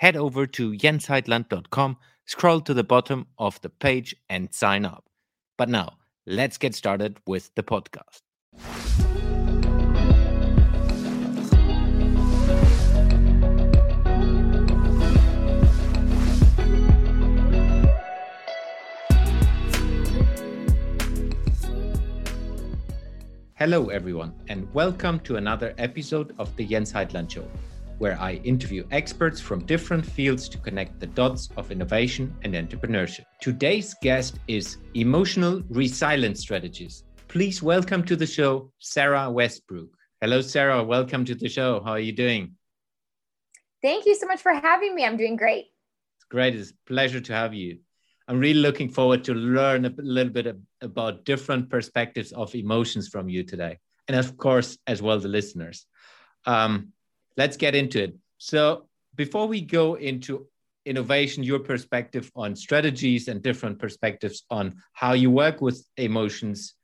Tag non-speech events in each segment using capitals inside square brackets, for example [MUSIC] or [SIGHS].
head over to jensheitland.com, scroll to the bottom of the page, and sign up. But now, let's get started with the podcast. Hello, everyone, and welcome to another episode of the Jens Heitland Show where I interview experts from different fields to connect the dots of innovation and entrepreneurship. Today's guest is Emotional Resilience Strategist. Please welcome to the show, Sara Westbrook. Hello, Sara. Welcome to the show. How are you doing? Thank you so much for having me. I'm doing great. It's great. It's a pleasure to have you. I'm really looking forward to learn a little bit about different perspectives of emotions from you today. And of course, as well, the listeners. Um, let's get into it. So before we go into innovation, your perspective on strategies and different perspectives on how you work with emotions,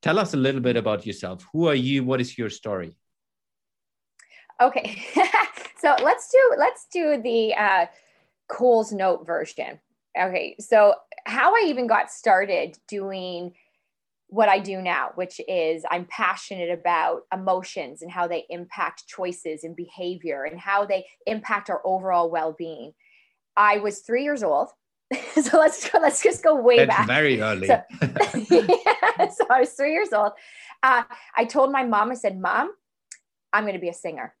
tell us a little bit about yourself. Who are you? What is your story? Okay, [LAUGHS] so let's do let's do the uh, Coles Note version. Okay, so how I even got started doing what I do now, which is I'm passionate about emotions and how they impact choices and behavior and how they impact our overall well-being. I was three years old. [LAUGHS] so let's go, let's just go way That's back. Very early. So, [LAUGHS] yeah, so I was three years old. Uh, I told my mom, I said, Mom, I'm going to be a singer.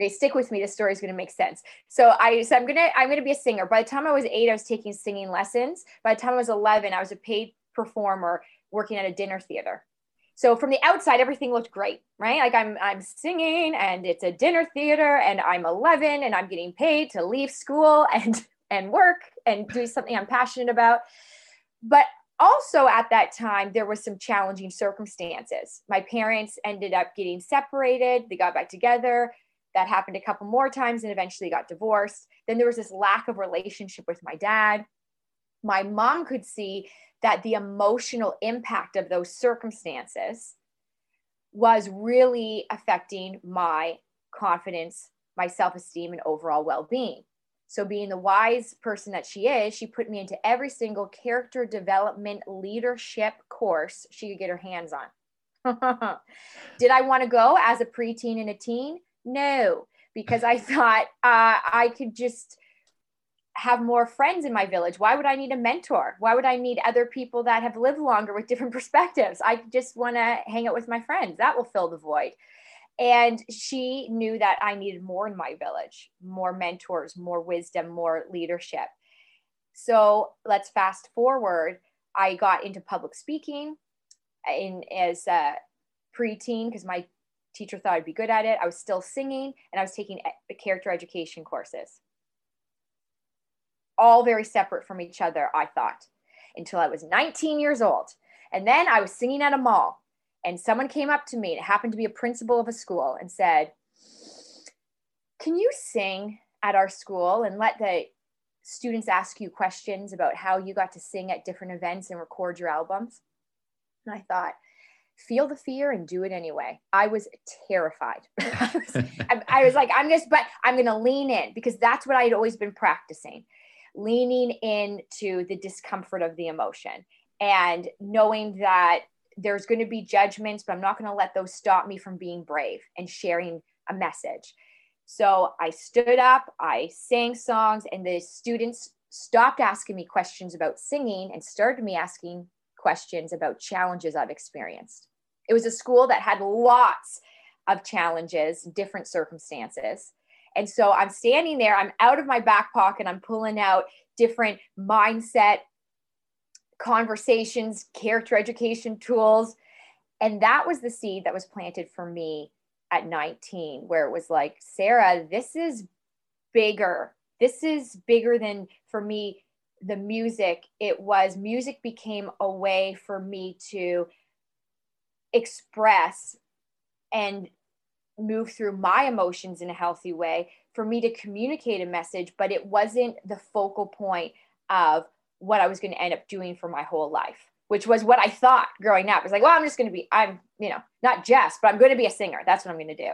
Okay, stick with me. This story is going to make sense. So I said, I'm gonna, I'm gonna be a singer. By the time I was eight, I was taking singing lessons. By the time I was 11, I was a paid performer working at a dinner theater. So from the outside, everything looked great, right? Like I'm I'm singing and it's a dinner theater and I'm 11 and I'm getting paid to leave school [LAUGHS] and and work and do something I'm passionate about. But also at that time there was some challenging circumstances. My parents ended up getting separated, they got back together. That happened a couple more times and eventually got divorced. Then there was this lack of relationship with my dad. My mom could see that the emotional impact of those circumstances was really affecting my confidence, my self esteem, and overall well being. So, being the wise person that she is, she put me into every single character development leadership course she could get her hands on. [LAUGHS] Did I want to go as a preteen and a teen? No, because I [LAUGHS] thought uh, I could just have more friends in my village? Why would I need a mentor? Why would I need other people that have lived longer with [LAUGHS] different perspectives? I just want to hang out with my friends. That will fill the void. And she knew that I needed more in my village, more mentors, more wisdom, more leadership. So let's fast forward. I got into public speaking in as a preteen because my teacher thought I'd be good at it. I was still singing and I was taking eh, character education courses all very separate from each other, I thought, until I was 19 years old. And then I was singing at a mall, and someone came up to me, and it happened to be a principal of a school, and said, Can you sing at our school and let the students ask you questions about how you got to sing at different events and record your albums? And I thought, feel the fear and do it anyway. I was terrified. [LAUGHS] I, was, [LAUGHS] I, I was like, I'm just, but I'm going to lean in because that's what I had always been practicing leaning into the discomfort of the emotion and knowing that there's going to be judgments, but I'm not going to let those stop me from being brave and sharing a message. So I stood up, I sang songs, and the students stopped asking me questions about singing and started me asking questions about challenges I've experienced. It was a school that had lots of challenges, different circumstances. And so I'm standing there, I'm out of my back pocket, I'm pulling out different mindset conversations, character education tools. And that was the seed that was planted for me at 19, where it was like, Sara, this is bigger. This is bigger than for me the music. It was music became a way for me to express and move through my emotions in a healthy way for me to communicate a message, but it wasn't the focal point of what I was going to end up doing for my whole life, which was what I thought growing up. It's like, well, I'm just going to be, I'm, you know, not just, but I'm going to be a singer. That's what I'm going to do.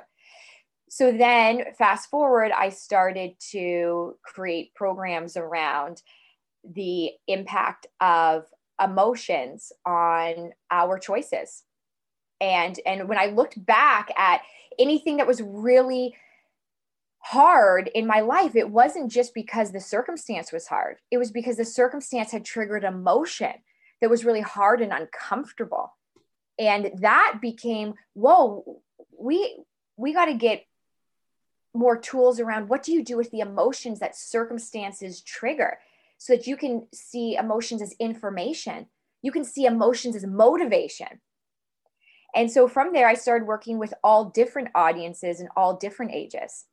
So then, fast forward, I started to create programs around the impact of emotions on our choices. And and when I looked back at anything that was really hard in my life, it wasn't just because the circumstance was hard. It was because the circumstance had triggered emotion that was really hard and uncomfortable. And that became, whoa, we we got to get more tools around what do you do with the emotions that circumstances trigger so that you can see emotions as information. You can see emotions as motivation. And so from there, I started working with all different audiences and all different ages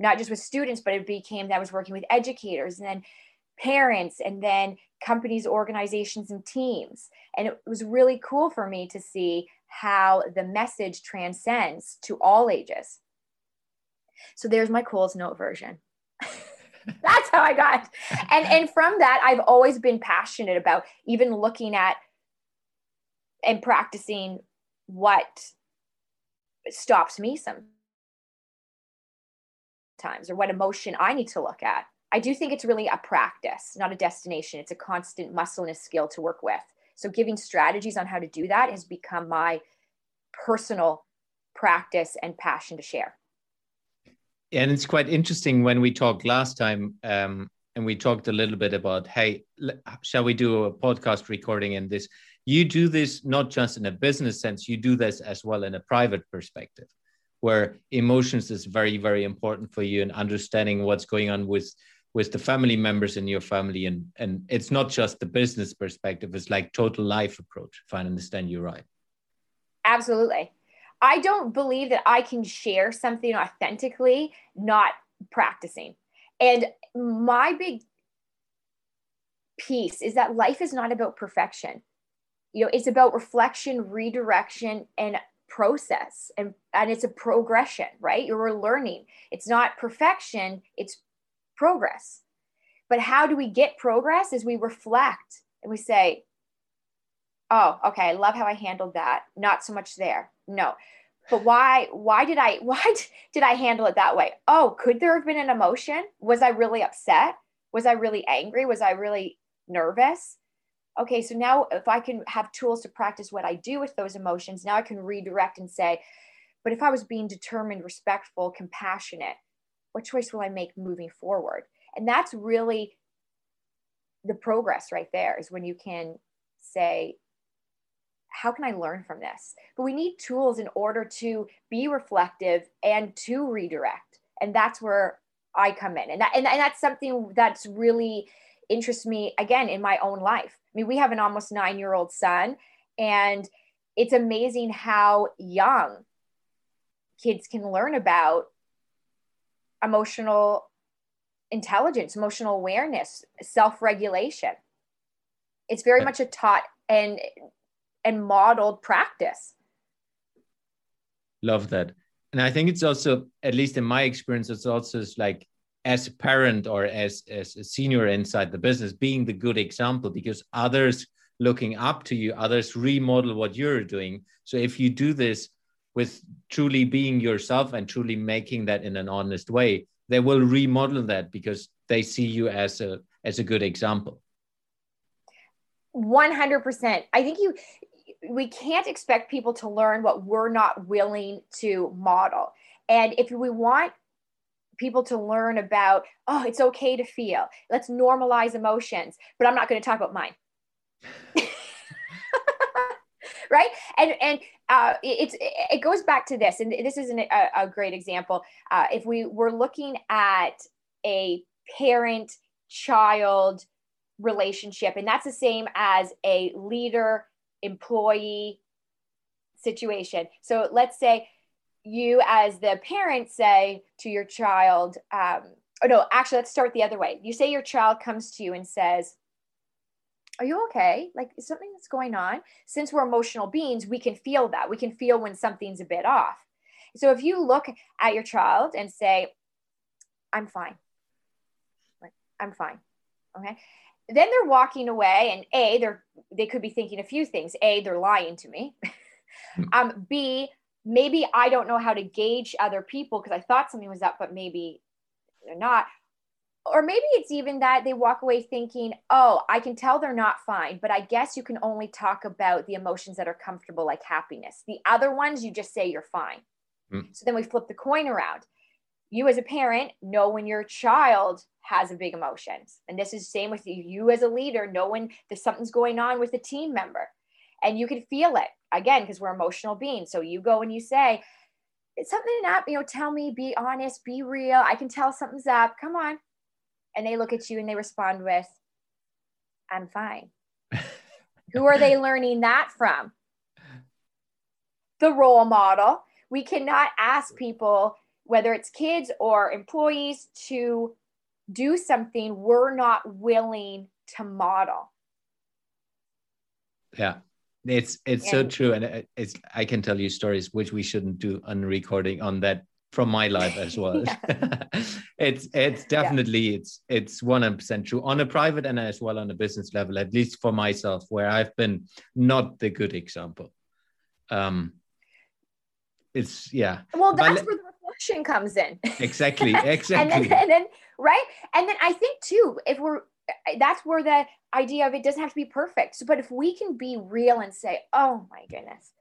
not just with students, but it became that I was working with educators and then parents and then companies, organizations, and teams. And it was really cool for me to see how the message transcends to all ages. So there's my Coles Note version. [LAUGHS] That's how I got. And and from that, I've always been passionate about even looking at and practicing what stops me some times or what emotion I need to look at. I do think it's really a practice, not a destination. It's a constant muscle and a skill to work with. So, giving strategies on how to do that has become my personal practice and passion to share. And it's quite interesting when we talked last time, um, and we talked a little bit about, hey, shall we do a podcast recording in this? You do this not just in a business sense, you do this as well in a private perspective where emotions is very very important for you and understanding what's going on with with the family members in your family. And and it's not just the business perspective it's like total life approach if i understand you right. Absolutely. I don't believe that i can share something authentically not practicing. And my big piece is that life is not about perfection you know it's about reflection redirection and process and and it's a progression right? You're learning. It's not perfection it's progress. But how do we get progress is we reflect and we say oh okay i love how i handled that. Not so much there. No. But why why did i [LAUGHS] why did i handle it that way? Oh could there have been an emotion? Was i really upset? Was i really angry? Was i really nervous okay, so now if I can have tools to practice what I do with those emotions, now I can redirect and say, but if I was being determined, respectful, compassionate, what choice will I make moving forward? And that's really the progress right there is when you can say, how can I learn from this? But we need tools in order to be reflective and to redirect. And that's where I come in. And, that, and, and that's something that's really interests me again in my own life. I mean, we have an almost nine year old son, and it's amazing how young kids can learn about emotional intelligence, emotional awareness, self regulation. It's very much a taught and and modeled practice. Love that. And I think it's also, at least in my experience, it's also like as a parent or as, as a senior inside the business being the good example because others looking up to you others remodel what you're doing. So if you do this with truly being yourself and truly making that in an honest way they will remodel that because they see you as a as a good example. 100% i think you we can't expect people to learn what we're not willing to model. And if we want people to learn about, oh, it's okay to feel. Let's normalize emotions, but I'm not going to talk about mine. [LAUGHS] right and and uh, it's it goes back to this and this is an, a, a, great example uh, if we were looking at a parent child relationship and that's the same as a leader employee situation so let's say you as the parent say to your child um, oh no, actually, let's start the other way. You say your child comes to you and says, Are you okay? Like, is something that's going on? Since we're emotional beings, we can feel that. We can feel when something's a bit off. So if you look at your child and say, I'm fine, I'm fine. Okay. Then they're walking away, and A, they're they could be thinking a few things. A, they're lying to me. [LAUGHS] Um, B, maybe I don't know how to gauge other people because I thought something was up, but maybe they're not. Or maybe it's even that they walk away thinking, oh, I can tell they're not fine, but I guess you can only talk about the emotions that are comfortable, like happiness. The other ones, you just say you're fine. Mm. So then we flip the coin around. You, as a parent, know when your child has a big emotions. And this is the same with you. You, as a leader, know when there's something's going on with a team member and you can feel it again because we're emotional beings. So you go and you say, it's something up, you know, tell me, be honest, be real. I can tell something's up. Come on. And they look at you and they respond with, I'm fine. [LAUGHS] Who are they learning that from? The role model. We cannot ask people, whether it's kids or employees, to do something we're not willing to model. Yeah it's it's yeah. so true and it's i can tell you stories which we shouldn't do on recording on that from my life as well. [LAUGHS] [LAUGHS] It's it's definitely yeah. it's it's 100% true on a private and as well on a business level at least for myself where i've been not the good example. Um it's yeah. Well that's but, where the reflection comes in. Exactly exactly [LAUGHS] and, then, and then right? And then i think too if we're that's where the idea of it doesn't have to be perfect. So, but if we can be real and say, oh my goodness,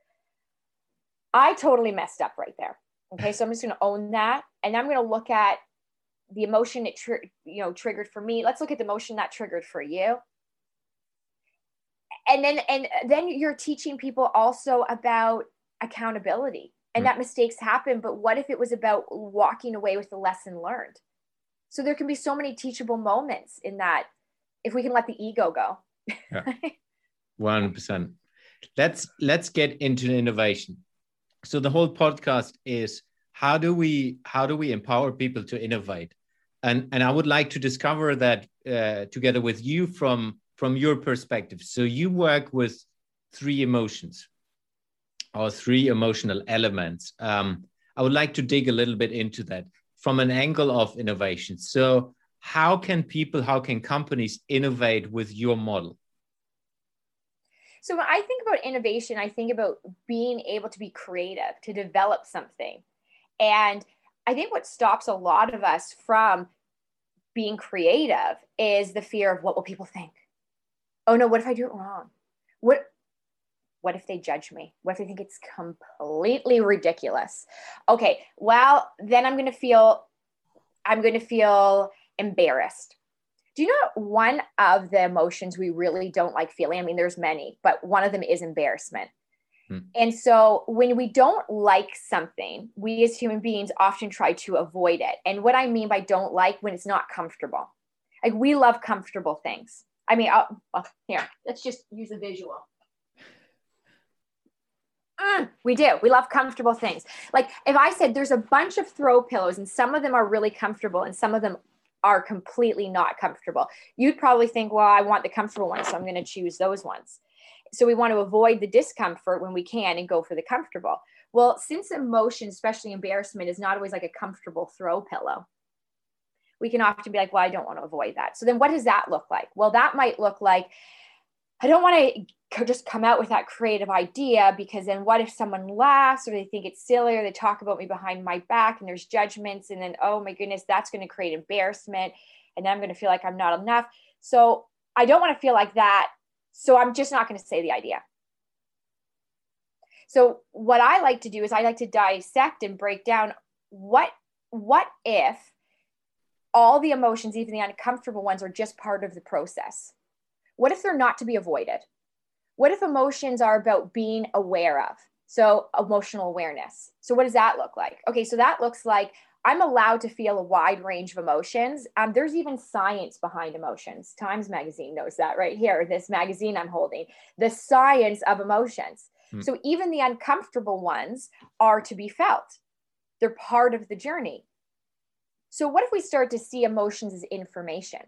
I totally messed up right there. Okay. So I'm just going to own that. And I'm going to look at the emotion it tr- you know triggered for me. Let's look at the emotion that triggered for you. And then and then you're teaching people also about accountability and mm. that mistakes happen. But what if it was about walking away with the lesson learned? So there can be so many teachable moments in that if we can let the ego go. yeah. [LAUGHS] 100%. Let's let's get into innovation. So the whole podcast is how do we how do we empower people to innovate? And and I would like to discover that uh, together with you from from your perspective. So you work with three emotions or three emotional elements. Um, I would like to dig a little bit into that from an angle of innovation. So how can people, how can companies innovate with your model? So when I think about innovation, I think about being able to be creative, to develop something. And I think what stops a lot of us from being creative is the fear of what will people think? Oh no, what if I do it wrong? What what if they judge me? What if they think it's completely ridiculous? Okay, well, then I'm going to feel I'm going to feel embarrassed. Do you know one of the emotions we really don't like feeling? I mean, there's many, but one of them is embarrassment. Hmm. And so when we don't like something, we as human beings often try to avoid it. And what I mean by don't like when it's not comfortable. Like we love comfortable things. I mean, I'll, oh, here, let's just use a visual. Mm, we do. We love comfortable things. Like if I said there's a bunch of throw pillows and some of them are really comfortable and some of them are completely not comfortable. You'd probably think, well, I want the comfortable ones, so I'm going to choose those ones. So we want to avoid the discomfort when we can and go for the comfortable. Well, since emotion, especially embarrassment, is not always like a comfortable throw pillow, we can often be like, well, I don't want to avoid that. So then what does that look like? Well, that might look like I don't want to just come out with that creative idea because then what if someone laughs or they think it's silly or they talk about me behind my back and there's judgments and then oh my goodness that's going to create embarrassment and then I'm going to feel like I'm not enough. So I don't want to feel like that. So I'm just not going to say the idea. So what I like to do is I like to dissect and break down what what if all the emotions even the uncomfortable ones are just part of the process what if they're not to be avoided? What if emotions are about being aware of? So, emotional awareness. So, what does that look like? Okay, so that looks like I'm allowed to feel a wide range of emotions. Um, there's even science behind emotions. Times Magazine knows that right here, this magazine I'm holding, the science of emotions. Hmm. So, even the uncomfortable ones are to be felt, they're part of the journey. So, what if we start to see emotions as information?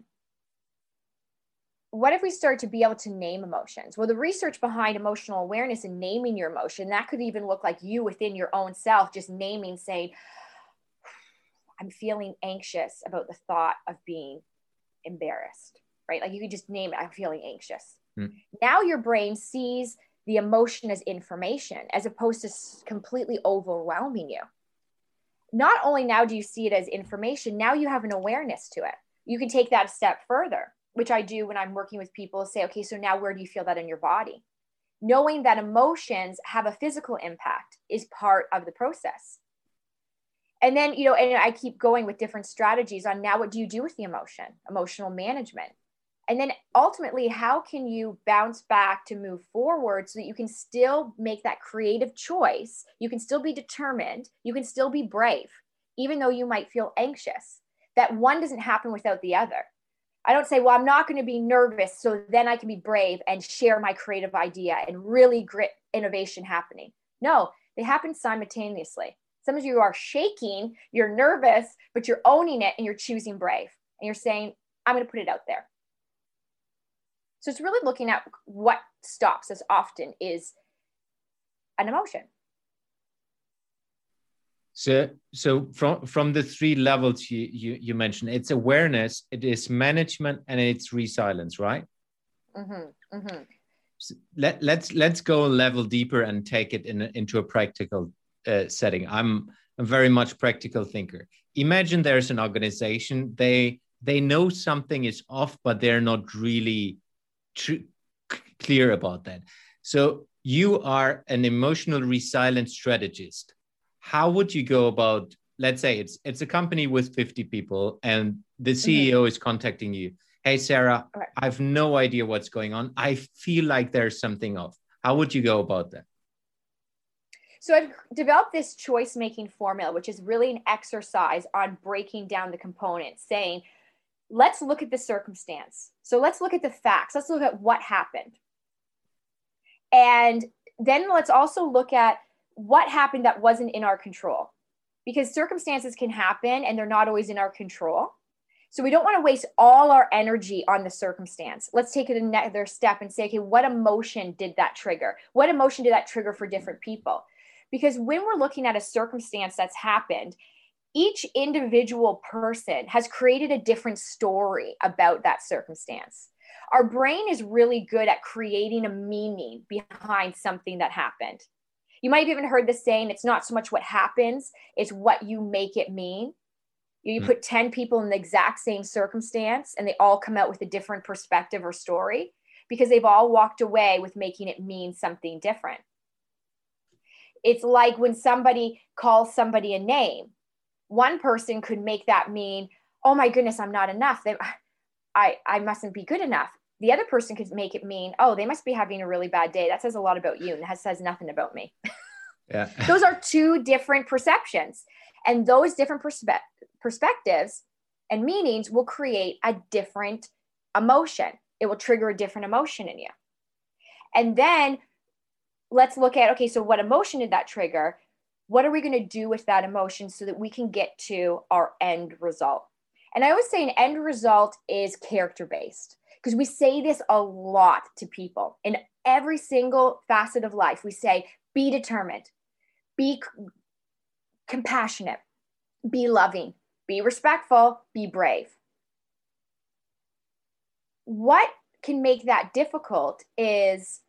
What if we start to be able to name emotions? Well, the research behind emotional awareness and naming your emotion, that could even look like you within your own self, just naming, saying, I'm feeling anxious about the thought of being embarrassed, right? Like you could just name it, I'm feeling anxious. Mm. Now your brain sees the emotion as information as opposed to completely overwhelming you. Not only now do you see it as information, now you have an awareness to it. You can take that a step further, which I do when I'm working with people say, okay, so now where do you feel that in your body? Knowing that emotions have a physical impact is part of the process. And then, you know, and I keep going with different strategies on now what do you do with the emotion, emotional management? And then ultimately how can you bounce back to move forward so that you can still make that creative choice? You can still be determined. You can still be brave even though you might feel anxious. That one doesn't happen without the other i don't say well i'm not going to be nervous so then i can be brave and share my creative idea and really grit innovation happening. No they happen simultaneously. Some of you are shaking you're nervous but you're owning it and you're choosing brave and you're saying i'm going to put it out there. So it's really looking at what stops us often is an emotion. So, so from from the three levels you, you you mentioned, it's awareness, it is management, and it's resilience, right? Mm-hmm, mm-hmm. So let let's let's go a level deeper and take it in into a practical uh, setting. I'm a very much practical thinker. Imagine there's an organization they they know something is off, but they're not really tr- clear about that. So you are an emotional resilience strategist. How would you go about? Let's say it's it's a company with 50 people, and the CEO mm-hmm. is contacting you. Hey, Sara, right. I have no idea what's going on. I feel like there's something off. How would you go about that? So I've developed this choice making formula, which is really an exercise on breaking down the components, saying, let's look at the circumstance. So let's look at the facts. Let's look at what happened. And then let's also look at what happened that wasn't in our control because circumstances can happen and they're not always in our control. So we don't want to waste all our energy on the circumstance. Let's take it another step and say, okay, what emotion did that trigger? What emotion did that trigger for different people? Because when we're looking at a circumstance that's happened, each individual person has created a different story about that circumstance. Our brain is really good at creating a meaning behind something that happened. You might have even heard the saying, it's not so much what happens, it's what you make it mean. You hmm. put 10 people in the exact same circumstance and they all come out with a different perspective or story because they've all walked away with making it mean something different. It's like when somebody calls somebody a name one person could make that mean, oh my goodness, I'm not enough. They, I, I mustn't be good enough. The other person could make it mean, oh, they must be having a really bad day. That says a lot about you and that says nothing about me. [LAUGHS] Yeah. [LAUGHS] those are two different perceptions. And those different perspe- perspectives and meanings will create a different emotion. It will trigger a different emotion in you. And then let's look at okay, so what emotion did that trigger? what are we going to do with that emotion so that we can get to our end result? And I always say an end result is character based because we say this a lot to people in every single facet of life. We say, be determined, be c- compassionate, be loving, be respectful, be brave. What can make that difficult is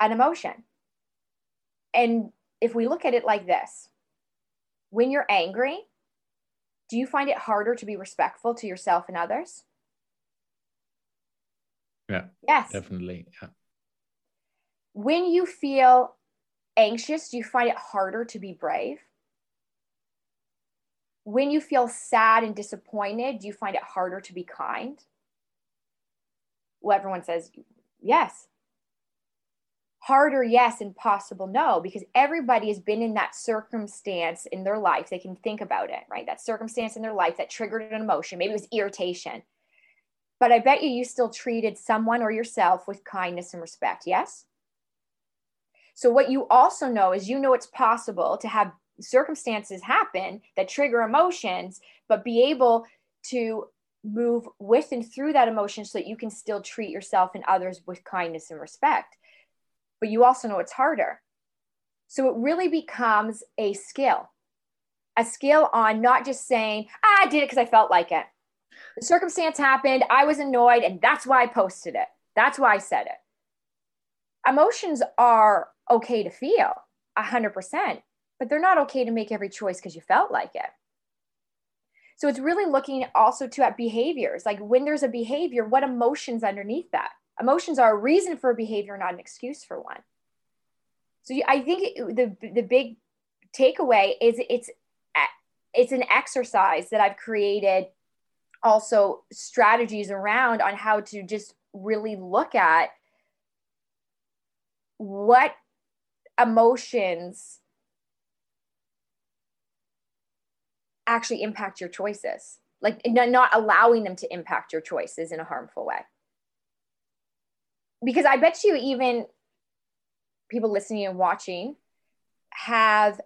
an emotion. And if we look at it like this when you're angry, do you find it harder to be respectful to yourself and others? Yeah. Yes. Definitely. Yeah. When you feel anxious, do you find it harder to be brave? When you feel sad and disappointed, do you find it harder to be kind? Well, everyone says yes harder yes and possible no because everybody has been in that circumstance in their life they can think about it right that circumstance in their life that triggered an emotion maybe it was irritation but i bet you you still treated someone or yourself with kindness and respect yes so what you also know is you know it's possible to have circumstances happen that trigger emotions, but be able to move with and through that emotion so that you can still treat yourself and others with kindness and respect. But you also know it's harder. So it really becomes a skill, a skill on not just saying, ah, I did it because I felt like it. The circumstance happened, I was annoyed, and that's why I posted it. That's why I said it. Emotions are okay to feel 100%, but they're not okay to make every choice because you felt like it. So it's really looking also to at behaviors. Like when there's a behavior, what emotions underneath that? Emotions are a reason for a behavior, not an excuse for one. So I think the the big takeaway is it's it's an exercise that I've created also strategies around on how to just really look at what emotions actually impact your choices. Like not allowing them to impact your choices in a harmful way. Because i bet you even people listening and watching have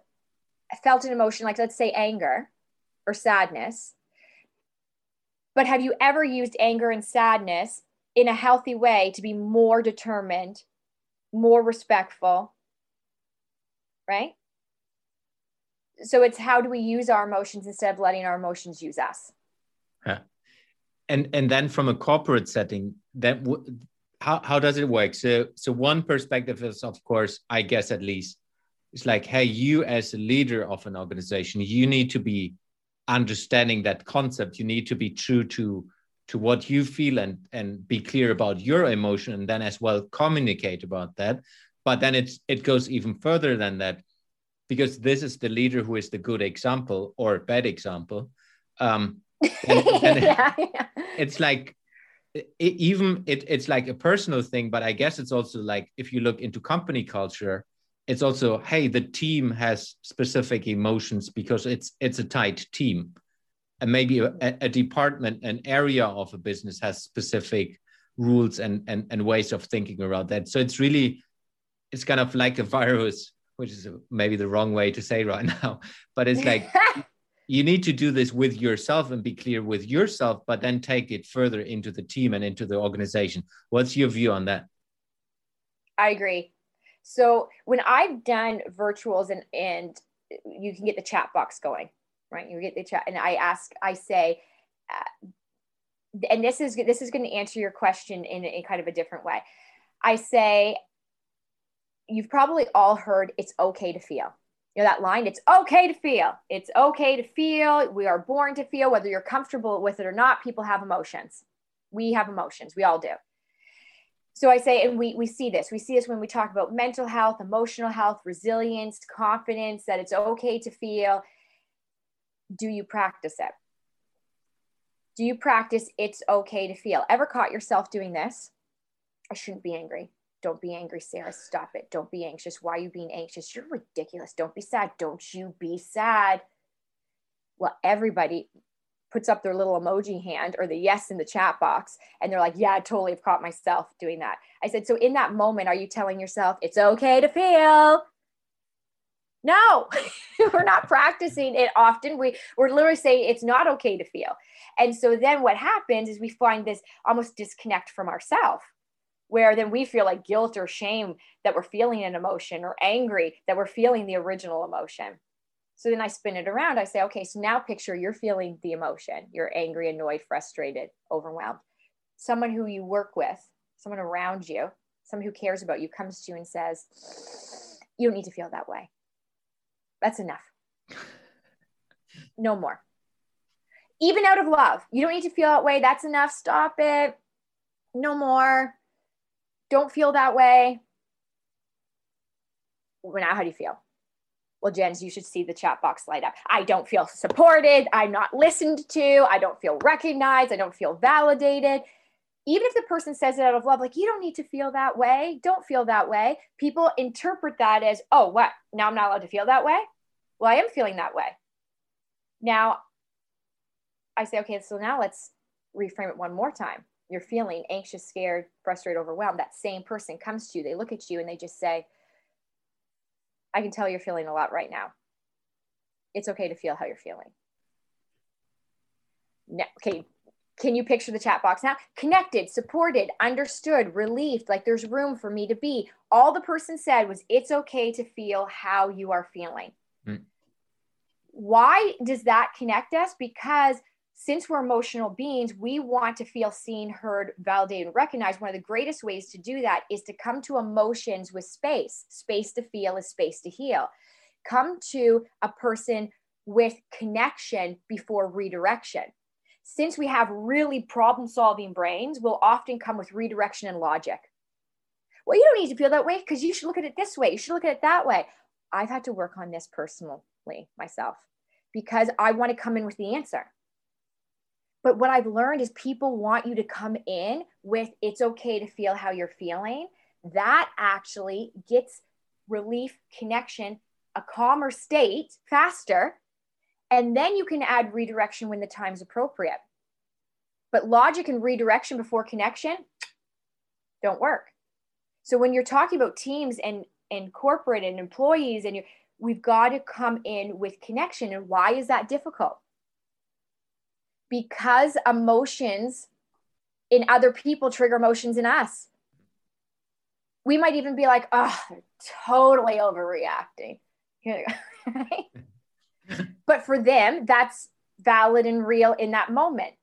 felt an emotion like let's say anger or sadness but have you ever used anger and sadness in a healthy way to be more determined more respectful right? So it's how do we use our emotions instead of letting our emotions use us? Yeah. and and then from a corporate setting that w- how, how does it work? So so one perspective is of course i guess at least it's like hey you as a leader of an organization you need to be understanding that concept you need to be true to to what you feel and and be clear about your emotion and then as well communicate about that but then it's it goes even further than that because this is the leader who is the good example or bad example um and, [LAUGHS] and yeah, [LAUGHS] yeah. it's like it, even it, it's like a personal thing but i guess it's also like if you look into company culture it's also hey the team has specific emotions because it's it's a tight team. And maybe a, a department an area of a business has specific rules and, and and ways of thinking around that. So it's really it's kind of like a virus which is maybe the wrong way to say right [LAUGHS] now but it's like [LAUGHS] you need to do this with yourself and be clear with yourself but then take it further into the team and into the organization. What's your view on that? I agree so when i've done virtuals and and you can get the chat box going right you get the chat and i ask i say uh, and this is this is going to answer your question in, in kind of a different way i say you've probably all heard it's okay to feel. You know that line, it's okay to feel. It's okay to feel. We are born to feel, whether you're comfortable with it or not. People have emotions. We have emotions. We all do. So I say, and we, we see this. We see this when we talk about mental health, emotional health, resilience, confidence, that it's okay to feel. Do you practice it? Do you practice it's okay to feel? Ever caught yourself doing this? I shouldn't be angry. Don't be angry, Sara. Stop it. Don't be anxious. Why are you being anxious? You're ridiculous. Don't be sad. Don't you be sad. Well, everybody puts up their little emoji hand or the yes in the chat box and they're like, Yeah, I totally have caught myself doing that. I said, So in that moment, are you telling yourself it's okay to feel? No, [LAUGHS] we're not practicing it often. We, we're literally saying it's not okay to feel. And so then what happens is we find this almost disconnect from ourselves where then we feel like guilt or shame that we're feeling an emotion or angry that we're feeling the original emotion. So then I spin it around. I say, okay, so now picture you're feeling the emotion. You're angry, annoyed, frustrated, overwhelmed. Someone who you work with, someone around you, someone who cares about you comes to you and says, you don't need to feel that way. That's enough. No more. Even out of love, you don't need to feel that way. That's enough. Stop it. No more don't feel that way. Well, now, how do you feel? Well, Jens, you should see the chat box light up. I don't feel supported. I'm not listened to. I don't feel recognized. I don't feel validated. Even if the person says it out of love, like, you don't need to feel that way. Don't feel that way. People interpret that as, oh, what? Now I'm not allowed to feel that way? Well, I am feeling that way. Now, I say, okay, so now let's reframe it one more time you're feeling anxious, scared, frustrated, overwhelmed, that same person comes to you, they look at you and they just say, I can tell you're feeling a lot right now. it's okay to feel how you're feeling. Now, okay, can you picture the chat box now? Connected, supported, understood, relieved, like there's room for me to be. All the person said was, it's okay to feel how you are feeling. Mm. Why does that connect us? Because since we're emotional beings, we want to feel seen, heard, validated, and recognized. One of the greatest ways to do that is to come to emotions with space. Space to feel is space to heal. Come to a person with connection before redirection. Since we have really problem solving brains, we'll often come with redirection and logic. Well, you don't need to feel that way because you should look at it this way. You should look at it that way. I've had to work on this personally myself because I want to come in with the answer but what I've learned is people want you to come in with it's okay to feel how you're feeling. That actually gets relief, connection, a calmer state faster. And then you can add redirection when the time's appropriate. But logic and redirection before connection don't work. So when you're talking about teams and, and corporate and employees, and you we've got to come in with connection. And why is that difficult? Because emotions in other people trigger emotions in us. We might even be like, oh, totally overreacting. [LAUGHS] but for them, that's valid and real in that moment.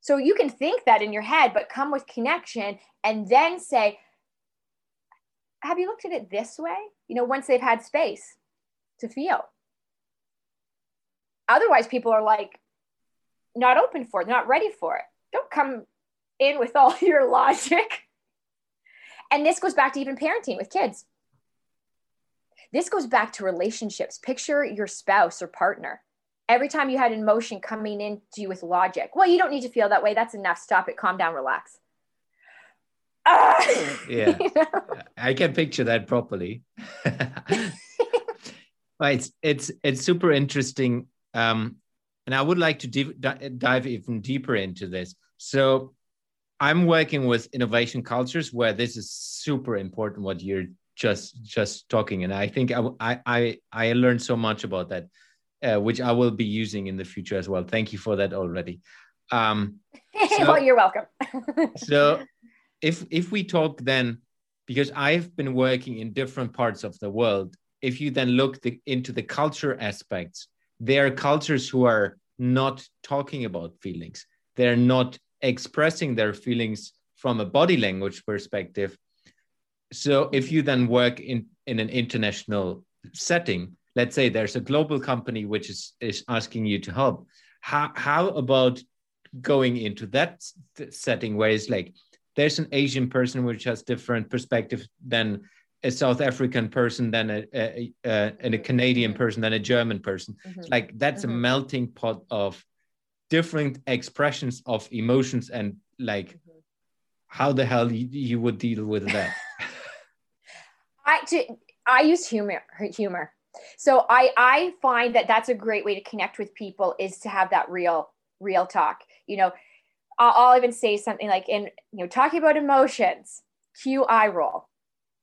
So you can think that in your head, but come with connection and then say, have you looked at it this way? You know, once they've had space to feel. Otherwise, people are like, not open for it, not ready for it. Don't come in with all [LAUGHS] your logic. And this goes back to even parenting with kids. This goes back to relationships. Picture your spouse or partner. Every time you had emotion coming into you with logic, well, you don't need to feel that way. That's enough. Stop it. Calm down. Relax. [LAUGHS] yeah, you know? I can picture that properly. [LAUGHS] well, it's it's it's super interesting um, and I would like to dive even deeper into this. So I'm working with innovation cultures where this is super important. What you're just just talking, and I think I I I learned so much about that, uh, which I will be using in the future as well. Thank you for that already. Um, [LAUGHS] so, well, you're welcome. [LAUGHS] so, if if we talk then, because I've been working in different parts of the world, if you then look the, into the culture aspects, there are cultures who are not talking about feelings. They're not expressing their feelings from a body language perspective. So if you then work in, in an international setting, let's say there's a global company which is, is asking you to help, how, how about going into that setting where it's like there's an Asian person which has different perspective than a South African person than a, a, a, and a Canadian person than a German person. Mm-hmm. Like that's mm-hmm. a melting pot of different expressions of emotions and like mm-hmm. how the hell you, you would deal with that. [LAUGHS] I to, I use humor humor. So I I find that that's a great way to connect with people is to have that real real talk. You know, I'll, I'll even say something like in you know talking about emotions, cue eye roll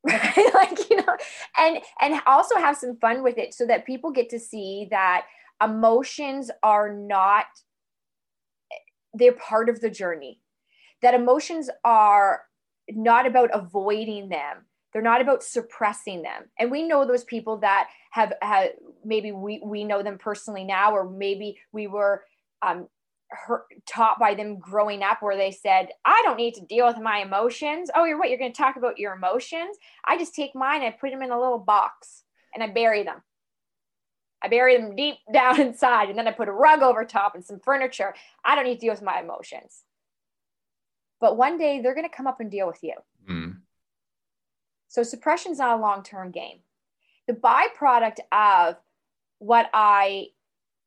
right [LAUGHS] like you know and and also have some fun with it so that people get to see that emotions are not they're part of the journey. That emotions are not about avoiding them. They're not about suppressing them. And we know those people that have, have maybe we, we know them personally now or maybe we were um, taught by them growing up where they said i don't need to deal with my emotions. Oh you're what you're going to talk about your emotions? I just take mine and put them in a little box and i bury them. I bury them deep [LAUGHS] down inside and then i put a rug over top and some furniture. I don't need to deal with my emotions. But one day they're going to come up and deal with you. Mm. so suppression's not a long-term game. The byproduct of what i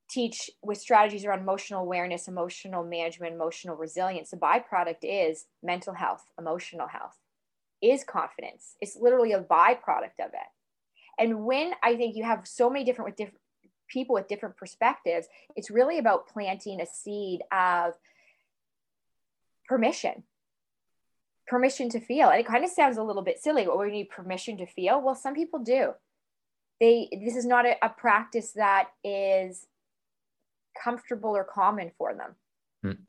teach with strategies around emotional awareness, emotional management, emotional resilience, the byproduct is mental health, emotional health, is confidence. It's literally a byproduct of it. And when I think you have so many different with different people with different perspectives, it's really about planting a seed of permission. Permission to feel. And it kind of sounds a little bit silly. Well, we need permission to feel. Well, some people do. they this is not a, a practice that is comfortable or common for them. Hmm.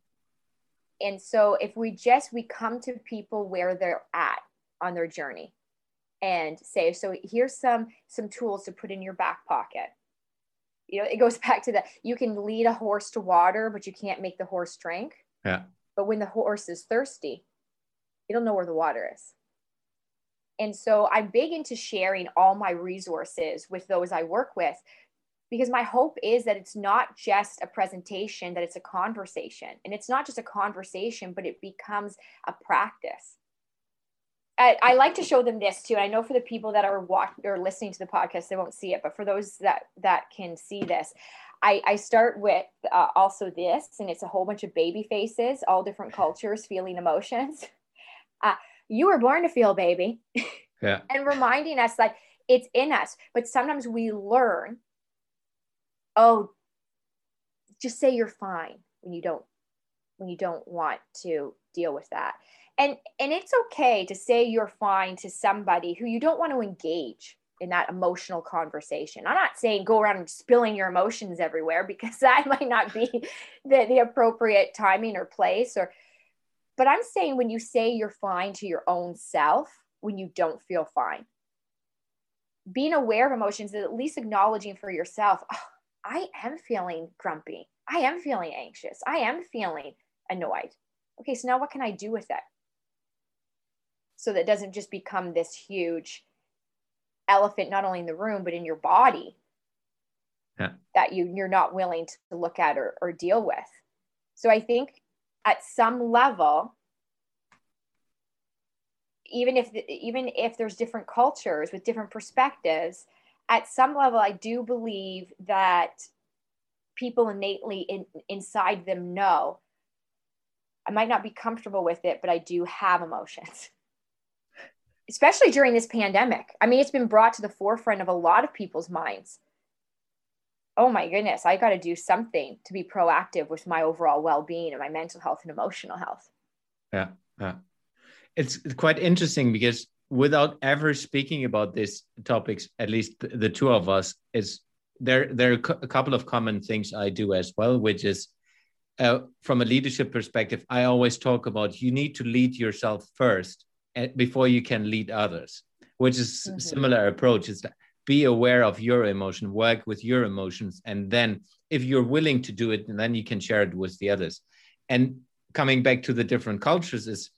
and so if we just we come to people where they're at on their journey and say so here's some some tools to put in your back pocket. You know it goes [LAUGHS] back to that you can lead a horse to water but you can't make the horse drink. Yeah. But when the horse is thirsty it'll know where the water is. And so i'm big into sharing all my resources with those i work with because my hope is that it's not just a presentation that it's a conversation and it's not just a conversation but it becomes a practice I, I, like to show them this too. I know for the people that are watching or listening to the podcast, they won't see it, but for those that that can see this, I, I start with uh, also this, and it's a whole bunch of baby faces, all different cultures, feeling emotions. [LAUGHS] Uh, you were born to feel, baby. Yeah. [LAUGHS] and reminding us that it's in us, but sometimes we learn. Oh, just say you're fine when you don't when you don't want to deal with that and and it's okay to say you're fine to somebody who you don't want to engage in that emotional conversation. I'm not saying go around spilling your emotions everywhere [LAUGHS] because that might not be the, the appropriate timing or place or but I'm saying when you say you're fine to your own self when you don't feel fine. Being aware of emotions is at least acknowledging for yourself, oh, I am feeling grumpy. I am feeling anxious. I am feeling annoyed. Okay, so now what can I do with it? so that doesn't just become this huge elephant not only in the room but in your body yeah. that you you're not willing to look at or, or deal with so i think at some level even if even if there's different cultures with different perspectives at some level i do believe that people innately in, inside them know i might not be comfortable with it but i do have emotions especially during this pandemic. I mean, it's been brought to the forefront of a lot of people's minds. Oh my goodness, I got to do something to be proactive with my overall well being and my mental health and emotional health. Yeah. Yeah. It's quite interesting because without ever speaking about these topics, at least the two of us, is there, there are a couple of common things I do as well, which is uh, from a leadership perspective, I always talk about you need to lead yourself first before you can lead others which is mm-hmm. similar approach is be aware of your emotion work with your emotions and then if you're willing to do it then you can share it with the others and coming back to the different cultures is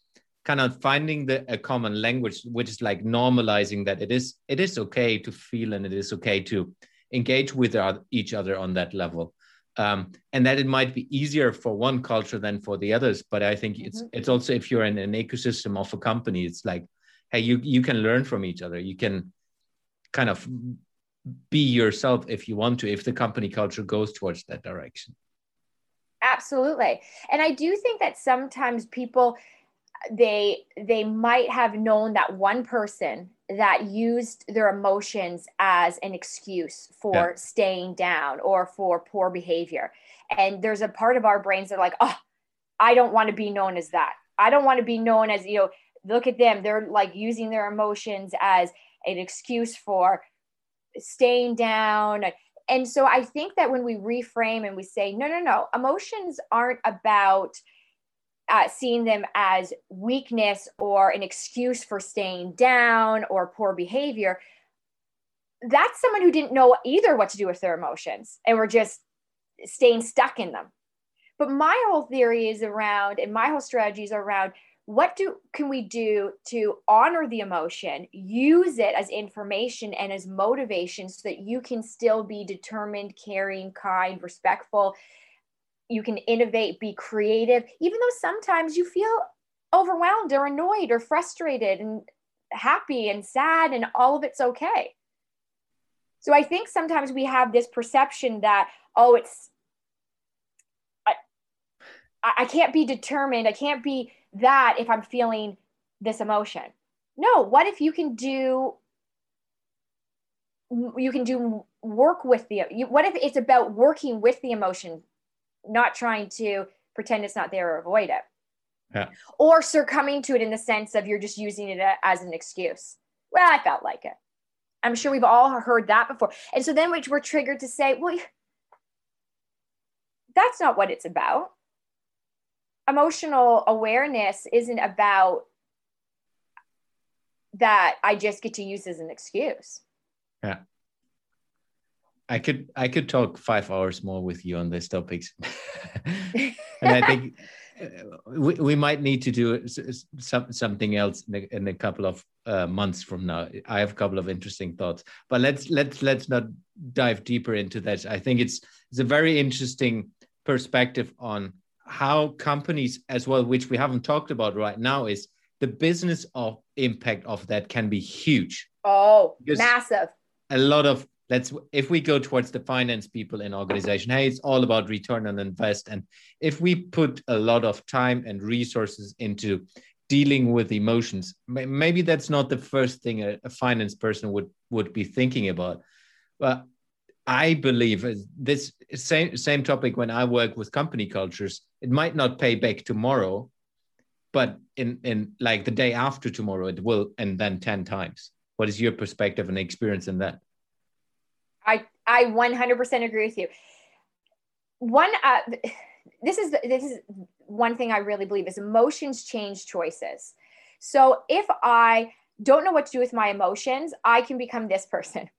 kind of finding the a common language which is like normalizing that it is it is okay to feel and it is okay to engage with each other on that level um, and that it might be easier for one culture than for the others. But I think it's mm-hmm. it's also if you're in an ecosystem of a company, it's like, hey, you you can learn from each other. You can kind of be yourself if you want to, if the company culture goes towards that direction. Absolutely, and I do think that sometimes people they they might have known that one person that used their emotions as an excuse for yeah. staying down or for poor behavior. And there's a part of our brains that are like, oh, I don't want to be known as that. I don't want to be known as, you know, look at them. They're like using their emotions as an excuse for staying down. And so I think that when we reframe and we say, no, no, no, emotions aren't about uh, seeing them as weakness or an excuse for staying down or poor behavior, that's someone who didn't know either what to do with their emotions and were just staying stuck in them. But my whole theory is around, and my whole strategy is around what do can we do to honor the emotion use it as information and as motivation so that you can still be determined caring kind respectful you can innovate, be creative, even though sometimes you feel overwhelmed or annoyed or frustrated and happy and sad, and all of it's okay. So I think sometimes we have this perception that, oh, it's, I, I can't be determined. I can't be that if I'm feeling this emotion. No, what if you can do you can do work with the what if it's about working with the emotion not trying to pretend it's not there or avoid it. Yeah. Or succumbing to it in the sense of you're just using it as an excuse. Well, I felt like it. I'm sure we've all heard that before. And so then we're triggered to say, well, that's not what it's about. Emotional awareness isn't about that I just get to use as an excuse. Yeah. I could I could talk five hours more with you on these topics, [LAUGHS] and I think uh, we, we might need to do some, something else in a, in a couple of uh, months from now. I have a couple of interesting thoughts, but let's let's let's not dive deeper into that. I think it's it's a very interesting perspective on how companies as well, which we haven't talked about right now, is the business of impact of that can be huge. Oh, massive. A lot of let's if we go towards the finance people in organization, hey, it's all about return on invest. And if we put a lot of time and resources into dealing with emotions, maybe that's not the first thing a, a finance person would would be thinking about. But I believe this same same topic when I work with company cultures, it might not pay back tomorrow, but in in like the day after tomorrow it will and then 10 times what is your perspective and experience in that i i 100% agree with you one uh, [SIGHS] this is this is one thing i really believe is emotions change choices so if i don't know what to do with my emotions i can become this person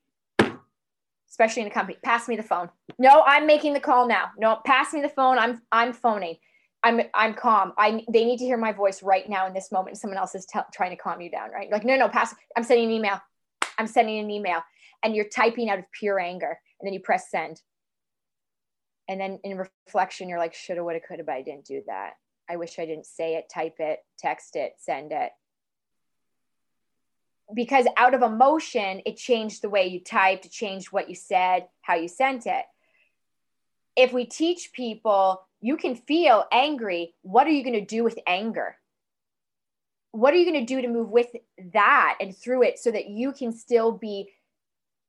especially in a company pass me the phone no i'm making the call now no pass me the phone i'm i'm phoning I'm I'm calm. I they need to hear my voice right now in this moment. Someone else is t- trying to calm you down, right? Like no, no, pass. I'm sending an email. I'm sending an email, and you're typing out of pure anger, and then you press send. And then in reflection, you're like, shoulda, woulda, coulda, but I didn't do that. I wish I didn't say it, type it, text it, send it. Because out of emotion, it changed the way you typed, it changed what you said, how you sent it. If we teach people you can feel angry. What are you going to do with anger? What are you going to do to move with that and through it so that you can still be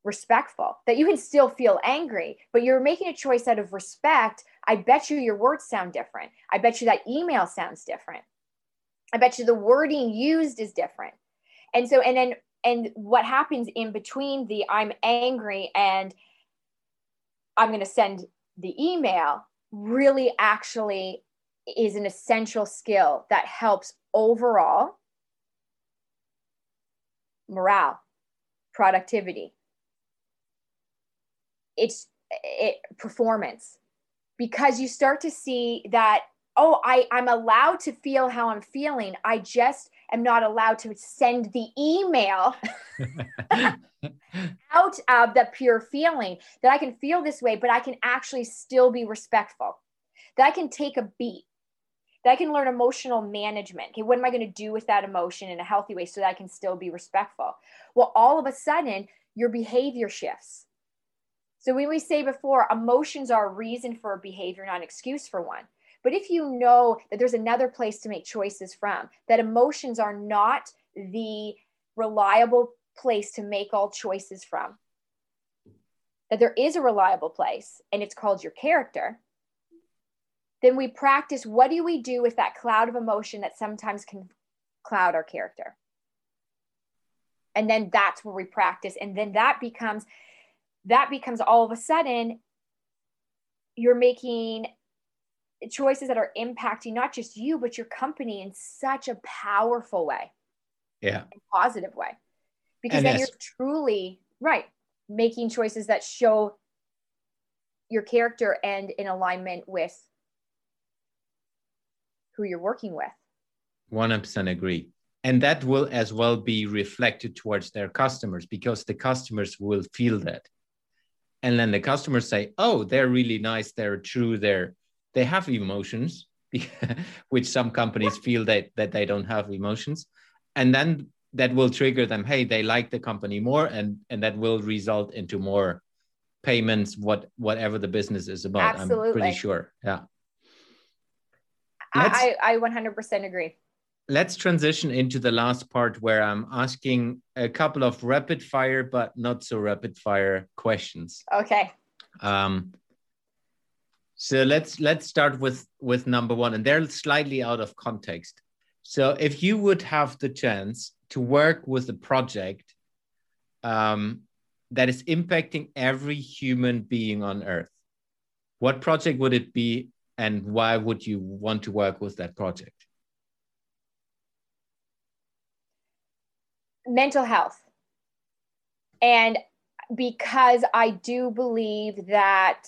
respectful, that you can still feel angry, but you're making a choice out of respect? I bet you your words sound different. I bet you that email sounds different. I bet you the wording used is different. And so, and then, and what happens in between the I'm angry and I'm going to send the email really actually is an essential skill that helps overall morale, productivity. It's it, performance because you start to see that oh I, i'm allowed to feel how i'm feeling i just am not allowed to send the email [LAUGHS] out of the pure feeling that I can feel this way, but I can actually still be respectful, that I can take a beat, that I can learn emotional management. Okay, what am I going to do with that emotion in a healthy way so that I can still be respectful? Well, all of a sudden, your behavior shifts. So, when we say before, emotions are a reason for a behavior, not an excuse for one. But if you know that there's another place to make choices from, that emotions are not the reliable place to make all choices from. That there is a reliable place and it's called your character. Then we practice what do we do with that cloud of emotion that sometimes can cloud our character? And then that's where we practice. And then that becomes that becomes all of a sudden you're making choices that are impacting not just you but your company in such a powerful way. Yeah. Positive way. Because and then you're truly right making choices that show your character and in alignment with who you're working with. 100% agree. And that will as well be reflected towards their customers because the customers will feel that and then the customers say oh they're really nice. They're true. They're they have emotions [LAUGHS] which some companies feel that that they don't have emotions. And then that will trigger them hey they like the company more and and that will result into more payments what whatever the business is about Absolutely. i'm pretty sure. Yeah. I, I 100% agree let's transition into the last part where i'm asking a couple of rapid fire but not so rapid fire questions. Okay. Um so let's let's start with with number one and they're slightly out of context. So if you would have the chance to work with a project um, that is impacting every human being on earth, what project would it be and why would you want to work with that project? Mental health. And because I do believe that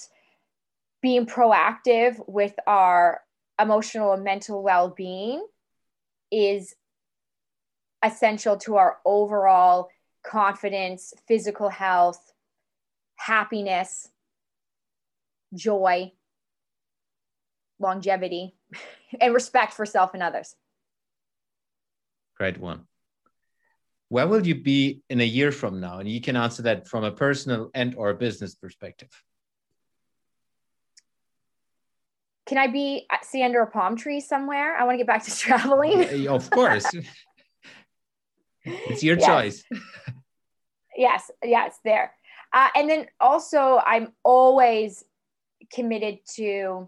being proactive with our emotional and mental well being is essential to our overall confidence, physical health, happiness, joy, longevity, [LAUGHS] and respect for self and others. Great one. Where will you be in a year from now? And you can answer that from a personal and or a business perspective. Can I be see under a palm tree somewhere? I want to get back to [LAUGHS] traveling. of course. it's your yes. choice. yes, yes, there. Uh, and then also, I'm always committed to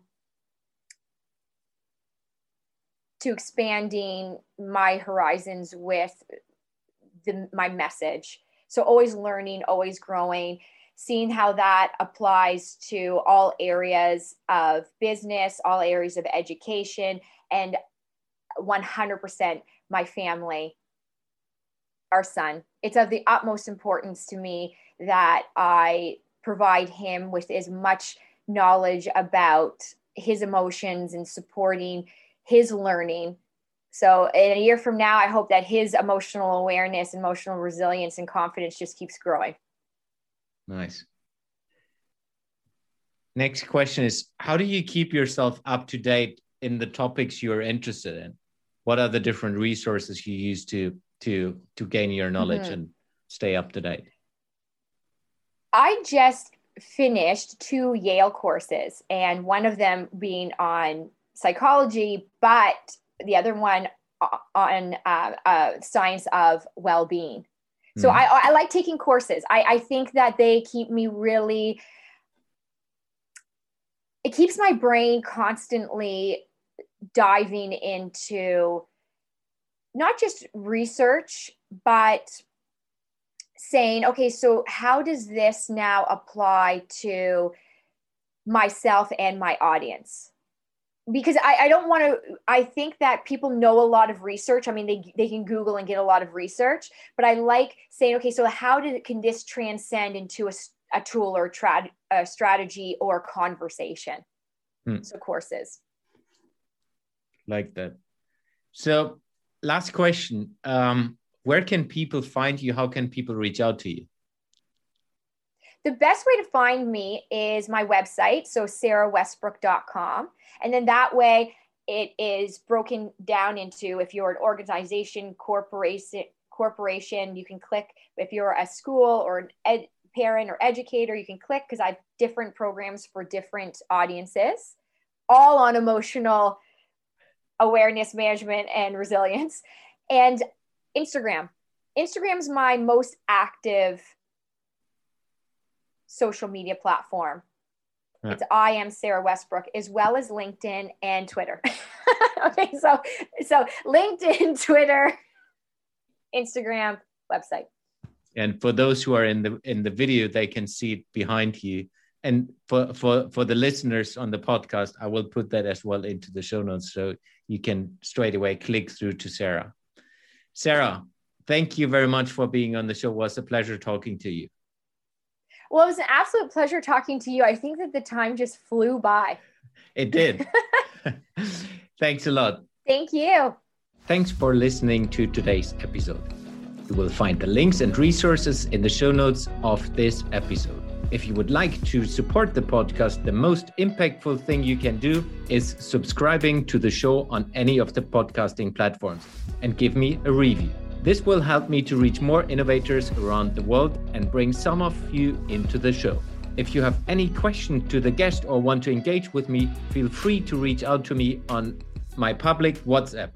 to expanding my horizons with the, my message. So always learning, always growing, seeing how that applies to all areas of business, all areas of education, and 100% my family, our son. It's of the utmost importance to me that I provide him with as much knowledge about his emotions and supporting his learning so in a year from now, I hope that his emotional awareness, emotional resilience, and confidence just keeps growing. Nice. Next question is How do you keep yourself up to date in the topics you're interested in? What are the different resources you use to to to gain your knowledge mm-hmm. and stay up to date? I just finished two Yale courses, and one of them being on psychology, but the other one on uh, uh, science of well-being. So mm-hmm. I, I like taking courses. I, I think that they keep me really. It keeps my brain constantly diving into not just research, but saying, okay, so how does this now apply to myself and my audience? Because I, I don't want to i think that people know a lot of research. I mean they, they can google and get a lot of research but i like saying okay so how did can this transcend into a, a tool or trad, a strategy or conversation? Hmm. so courses. Like that. So last question um, where can people find you? How can people reach out to you the best way to find me is my website so sarawestbrook.com and then that way it is broken down into if you're an organization, corporation, corporation, you can click. If you're a school or an ed, parent or educator, you can click because I have different programs for different audiences, all on emotional awareness management and resilience. And Instagram. Instagram's my most active social media platform. Yeah. It's I am Sara Westbrook, as well as LinkedIn and Twitter. [LAUGHS] okay, so so LinkedIn, [LAUGHS] Twitter, Instagram, website. And for those who are in the in the video, they can see it behind you. And for for for the listeners on the podcast, I will put that as well into the show notes, so you can straight away click through to Sara. Sara, thank you very much for being on the show. It was a pleasure talking to you. Well, it was an absolute pleasure talking to you. I think that the time just flew by. It did. [LAUGHS] [LAUGHS] Thanks a lot. Thank you. Thanks for listening to today's episode. You will find the links and resources in the show notes of this episode. If you would like to support the podcast, the most impactful thing you can do is subscribing to the show on any of the podcasting platforms and give me a review. This will help me to reach more innovators around the world and bring some of you into the show. If you have any question to the guest or want to engage with me, feel free to reach out to me on my public WhatsApp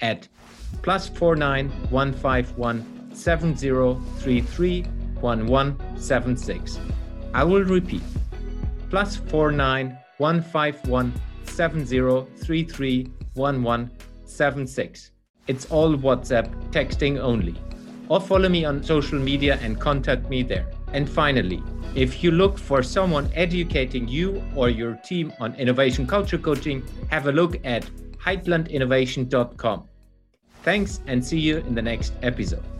at plus four nine one five one seven zero three three one one seven six. I will repeat plus four nine one five one seven zero three three one one seven six. It's all WhatsApp texting only. or follow me on social media and contact me there. And finally, if you look for someone educating you or your team on innovation culture coaching, have a look at heitlandinnovation.com. Thanks and see you in the next episode.